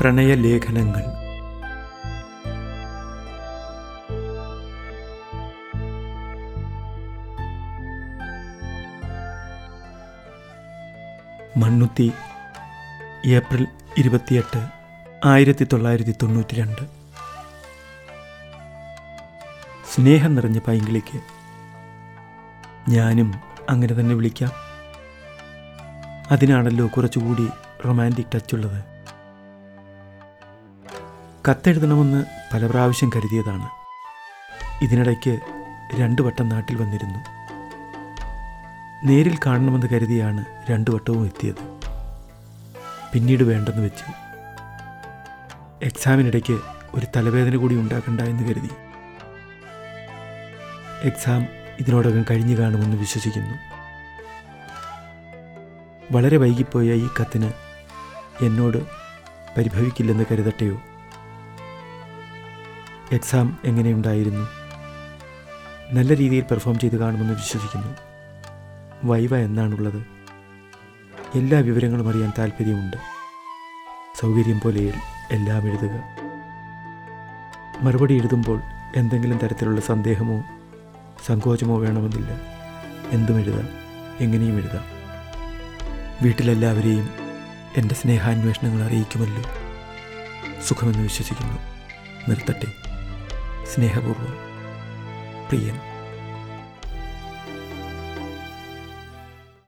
പ്രണയലേഖനങ്ങൾ. Mannuthy April ഇരുപത്തിയെട്ട് ആയിരത്തി തൊള്ളായിരത്തി തൊണ്ണൂറ്റി രണ്ട് സ്നേഹം നിറഞ്ഞ പൈങ്കിളിക്ക് ഞാനും അങ്ങനെ തന്നെ വിളിക്കാം. അതിനാണല്ലോ കുറച്ചുകൂടി റൊമാന്റിക് ടച്ചുള്ളത്. കത്തെഴുതണമെന്ന് പല പ്രാവശ്യം കരുതിയതാണ്. ഇതിനിടയ്ക്ക് രണ്ടു വട്ടം നാട്ടിൽ വന്നിരുന്നു. നേരിൽ കാണണമെന്ന് കരുതിയാണ് രണ്ടു വട്ടവും എത്തിയത്. പിന്നീട് വേണ്ടെന്ന് വെച്ചു. എക്സാമിനിടയ്ക്ക് ഒരു തലവേദന കൂടി ഉണ്ടാക്കണ്ട എന്ന് കരുതി. എക്സാം ഇതിനോടകം കഴിഞ്ഞു കാണുമെന്ന് വിശ്വസിക്കുന്നു. വളരെ വൈകിപ്പോയ ഈ കത്തിന് എന്നോട് പരിഭവിക്കില്ലെന്ന് കരുതട്ടെയോ? എക്സാം എങ്ങനെയുണ്ടായിരുന്നു നല്ല രീതിയിൽ പെർഫോം ചെയ്ത് കാണുമെന്ന് വിശ്വസിക്കുന്നു. വൈവ എന്നാണുള്ളത്. എല്ലാ വിവരങ്ങളും അറിയാൻ താല്പര്യമുണ്ട് സൗകര്യം പോലെ എല്ലാം എഴുതുക. മറുപടി എഴുതുമ്പോൾ എന്തെങ്കിലും തരത്തിലുള്ള സന്ദേഹമോ സങ്കോചമോ വേണമെന്നില്ല. എന്തും എഴുതാം. എങ്ങനെയും എഴുതാം. വീട്ടിലെല്ലാവരെയും എന്റെ സ്നേഹാന്വേഷണങ്ങൾ അറിയിക്കുമല്ലോ. സുഖമെന്ന് വിശ്വസിക്കുന്നു. നിർത്തട്ടെ. സ്നേഹപൂർവം. പ്രിയൻ.